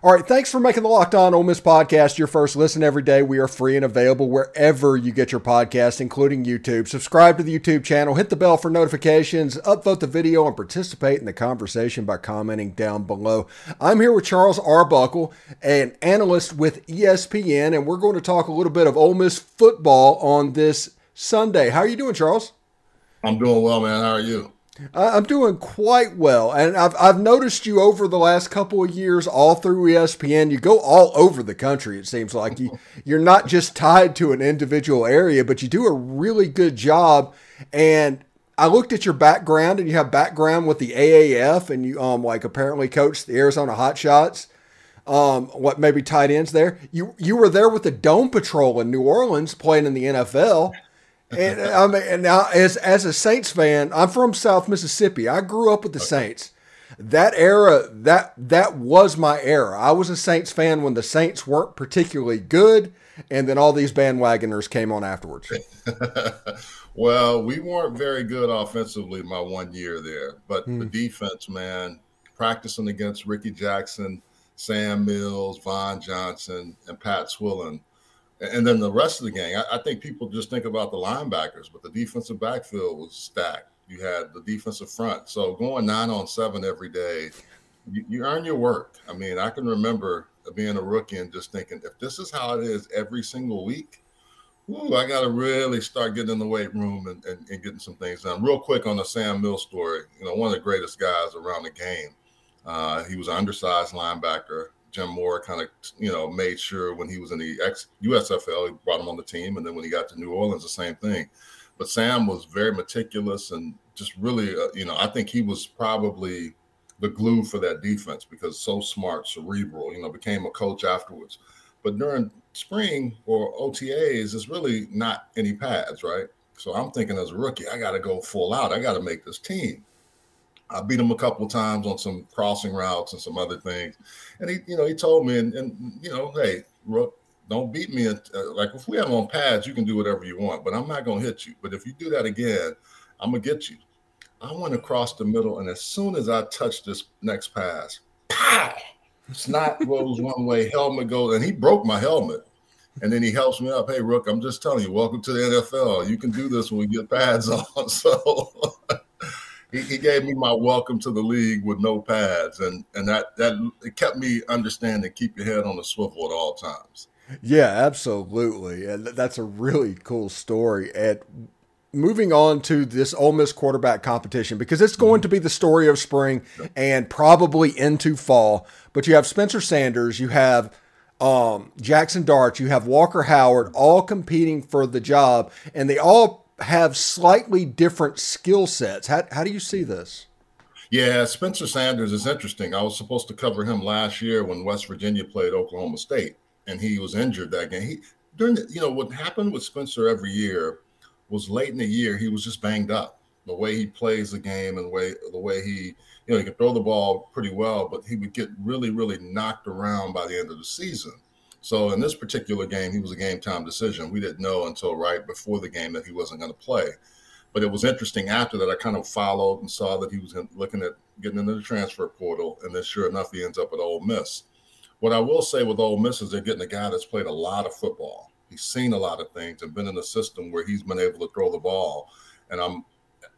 All right, thanks for making the Locked On Ole Miss podcast your first listen every day. We are free and available wherever you get your podcast, including YouTube. Subscribe to the YouTube channel, hit the bell for notifications, upvote the video, and participate in the conversation by commenting down below. I'm here with Charles Arbuckle, an analyst with ESPN, and we're going to talk a little bit of Ole Miss football on this Sunday. How are you doing, Charles? I'm doing well, man. How are you? I'm doing quite well, and I've I've noticed you over the last couple of years, all through ESPN. You go all over the country. It seems like you you're not just tied to an individual area, but you do a really good job. And I looked at your background, and you have background with the AAF, and you um like apparently coached the Arizona Hotshots. Um, what maybe tight ends there? You you were there with the Dome Patrol in New Orleans, playing in the NFL and I mean, and now as as a Saints fan, I'm from South Mississippi. I grew up with the okay. Saints. That era, that that was my era. I was a Saints fan when the Saints weren't particularly good, and then all these bandwagoners came on afterwards. well, we weren't very good offensively my one year there, but hmm. the defense, man, practicing against Rickey Jackson, Sam Mills, Vaughan Johnson, and Pat Swilling and then the rest of the gang, I, I, think people just think about the linebackers, but the defensive backfield was stacked. You had the defensive front. So going nine on seven every day, you, you earn your work. I mean, I can remember being a rookie and just thinking, if this is how it is every single week, ooh, I got to really start getting in the weight room and, and, and, getting some things done. Real quick on the Sam Mills story, you know, one of the greatest guys around the game. Uh, he was an undersized linebacker. Jim Mora kind of, you know, made sure when he was in the ex USFL, he brought him on the team, and then when he got to New Orleans, the same thing. But Sam was very meticulous and just really, uh, you know, I think he was probably the glue for that defense because so smart, cerebral. You know, became a coach afterwards. But during spring or OTAs, it's really not any pads, right? So I'm thinking as a rookie, I got to go full out. I got to make this team. I beat him a couple of times on some crossing routes and some other things. And he, you know, he told me, and, and you know, hey, Rook, don't beat me. Uh, like if we have on pads, you can do whatever you want, but I'm not going to hit you. But if you do that again, I'm going to get you. I went across the middle, and as soon as I touched this next pass, pow! Snot goes one way, helmet goes, and he broke my helmet. And then he helps me up. Hey, Rook, I'm just telling you, welcome to the NFL. You can do this when we get pads on. So he, he, gave me my welcome to the league with no pads, and and that that it kept me understanding keep your head on the swivel at all times. Yeah, absolutely, and that's a really cool story. And moving on to this Ole Miss quarterback competition because it's going to be the story of spring and probably into fall. But you have Spencer Sanders, you have um, Jackson Dart, you have Walker Howard, all competing for the job, and they all have slightly different skill sets. How, how do you see this? Yeah, Spencer Sanders is interesting. I was supposed to cover him last year when West Virginia played Oklahoma State, and he was injured that game. He during the, you know what happened with Spencer every year was late in the year he was just banged up. The way he plays the game and the way the way he you know he could throw the ball pretty well, but he would get really really knocked around by the end of the season. So in this particular game, he was a game time decision. We didn't know until right before the game that he wasn't going to play. But it was interesting after that. I kind of followed and saw that he was looking at getting into the transfer portal, and then sure enough, he ends up at Ole Miss. What I will say with Ole Miss is they're getting a guy that's played a lot of football. He's seen a lot of things and been in a system where he's been able to throw the ball. And I'm,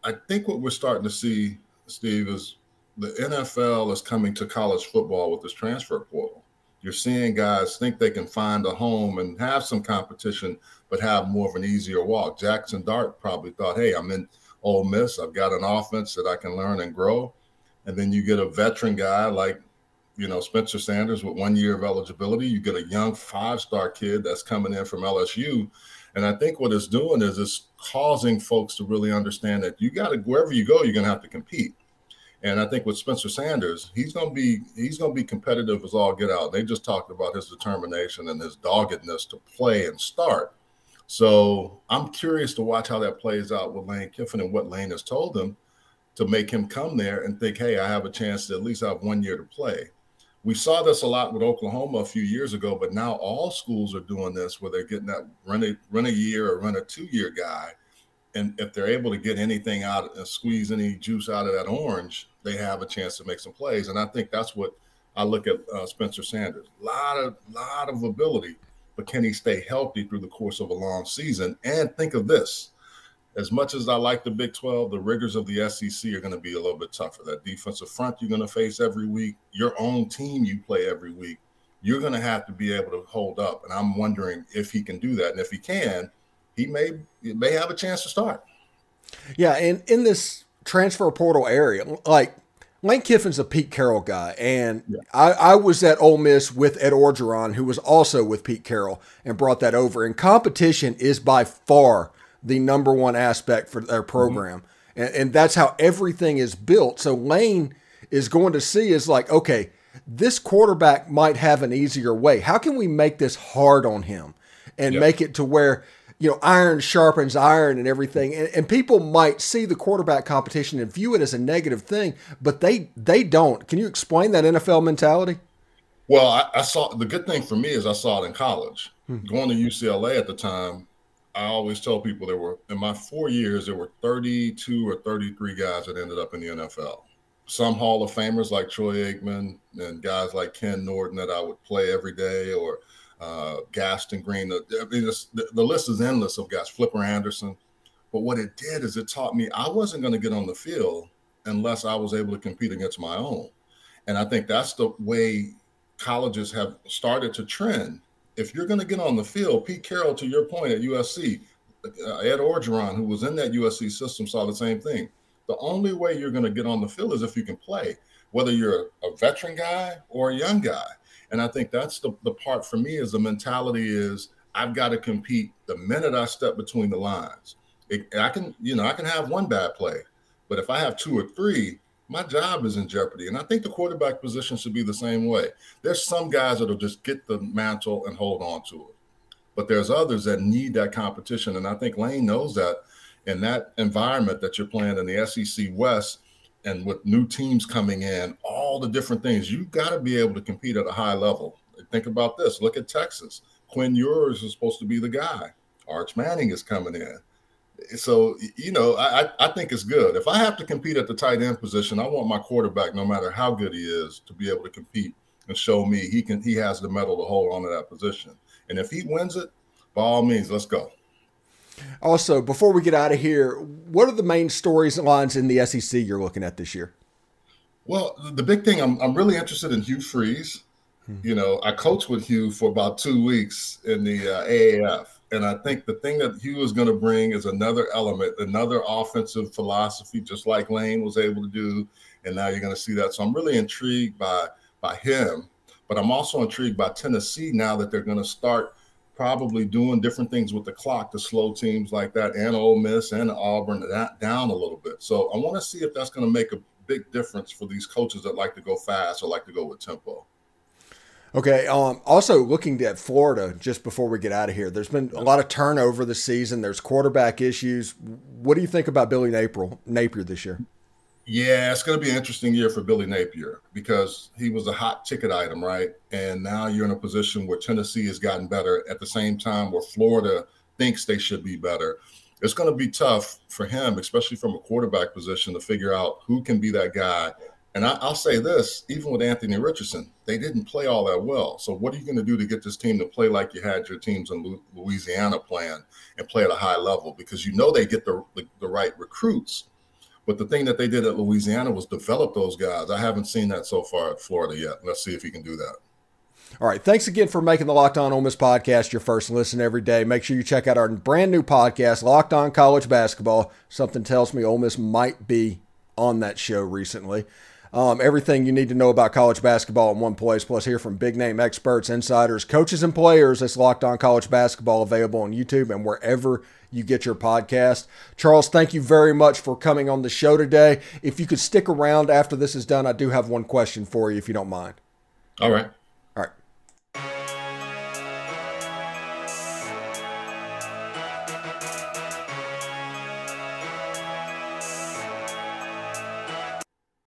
I think what we're starting to see, Steve, is the NFL is coming to college football with this transfer portal you're seeing guys think they can find a home and have some competition, but have more of an easier walk. Jackson Dart probably thought, hey, I'm in Ole Miss. I've got an offense that I can learn and grow. And then you get a veteran guy like, you know, Spencer Sanders with one year of eligibility. You get a young five star kid that's coming in from LSU. And I think what it's doing is it's causing folks to really understand that you got to, wherever you go, you're going to have to compete. And I think with Spencer Sanders, he's gonna be he's gonna be competitive as all get out. They just talked about his determination and his doggedness to play and start. So I'm curious to watch how that plays out with Lane Kiffin and what Lane has told him to make him come there and think, hey, I have a chance to at least have one year to play. We saw this a lot with Oklahoma a few years ago, but now all schools are doing this where they're getting that run a run a year or run a two year guy and if they're able to get anything out and squeeze any juice out of that orange, they have a chance to make some plays. And I think that's what I look at uh, Spencer Sanders. A lot of lot of ability, but can he stay healthy through the course of a long season? And think of this: as much as I like the Big 12, the rigors of the SEC are going to be a little bit tougher. That defensive front you're going to face every week, your own team you play every week, you're going to have to be able to hold up. And I'm wondering if he can do that. And if he can, he may he may have a chance to start. Yeah, and in this transfer portal area, like Lane Kiffin's a Pete Carroll guy, and yeah. I, I, was at Ole Miss with Ed Orgeron, who was also with Pete Carroll, and brought that over. And competition is by far the number one aspect for their program, mm-hmm. and, and that's how everything is built. So Lane is going to see is like, okay, this quarterback might have an easier way. How can we make this hard on him and yep. make it to where you know, iron sharpens iron and everything. And, and, people might see the quarterback competition and view it as a negative thing, but they they don't. Can you explain that NFL mentality? Well, I, I saw the good thing for me is I saw it in college. Hmm. Going to UCLA at the time, I always tell people there were in my four years there were 32 or 33 guys that ended up in the NFL. Some Hall of Famers like Troy Aikman and guys like Ken Norton that I would play every day, or uh, Gaston Green. Mean, the, the list is endless of guys, Flipper Anderson. But what it did is it taught me I wasn't going to get on the field unless I was able to compete against my own. And I think that's the way colleges have started to trend. If you're going to get on the field, Pete Carroll, to your point at USC, uh, Ed Orgeron, who was in that USC system, saw the same thing. The only way you're going to get on the field is if you can play, whether you're a veteran guy or a young guy. And I think that's the, the part for me is the mentality is I've got to compete the minute I step between the lines. It, I can, you know, I can have one bad play, but if I have two or three, my job is in jeopardy. And I think the quarterback position should be the same way. There's some guys that'll just get the mantle and hold on to it. But there's others that need that competition. And I think Lane knows that in that environment that you're playing in the SEC West, and with new teams coming in, all the different things, you've got to be able to compete at a high level. Think about this. Look at Texas. Quinn Ewers is supposed to be the guy. Arch Manning is coming in. So, you know, I, I think it's good. If I have to compete at the tight end position, I want my quarterback, no matter how good he is, to be able to compete and show me he can he has the mettle to hold on to that position. And if he wins it, by all means, let's go. Also, before we get out of here, what are the main stories and lines in the SEC you're looking at this year? Well, the big thing I'm, I'm really interested in Hugh Freeze. Hmm. You know, I coached with Hugh for about two weeks in the uh, AAF. And I think the thing that Hugh is going to bring is another element, another offensive philosophy, just like Lane was able to do. And now you're going to see that. So I'm really intrigued by by him. But I'm also intrigued by Tennessee now that they're going to start probably doing different things with the clock to slow teams like that and Ole Miss and Auburn that down a little bit. So I want to see if that's going to make a big difference for these coaches that like to go fast or like to go with tempo. Okay. Um, also, looking at Florida, just before we get out of here, there's been a lot of turnover this season. There's quarterback issues. What do you think about Billy Napier, Napier this year? Yeah, it's going to be an interesting year for Billy Napier because he was a hot ticket item, right? And now you're in a position where Tennessee has gotten better at the same time where Florida thinks they should be better. It's going to be tough for him, especially from a quarterback position, to figure out who can be that guy. And I, will say this even with Anthony Richardson, they didn't play all that well. So, what are you going to do to get this team to play like you had your teams in Louisiana playing and play at a high level? Because you know they get the, the, the right recruits but the thing that they did at Louisiana was develop those guys. I haven't seen that so far at Florida yet. Let's see if he can do that. All right. Thanks again for making the Locked On Ole Miss podcast your first listen every day. Make sure you check out our brand new podcast, Locked On College Basketball. Something tells me Ole Miss might be on that show recently. Um, everything you need to know about college basketball in one place, plus hear from big name experts, insiders, coaches, and players. That's Locked On College Basketball available on YouTube and wherever you get your podcast. Charles, thank you very much for coming on the show today. If you could stick around after this is done, I do have one question for you, if you don't mind. All right.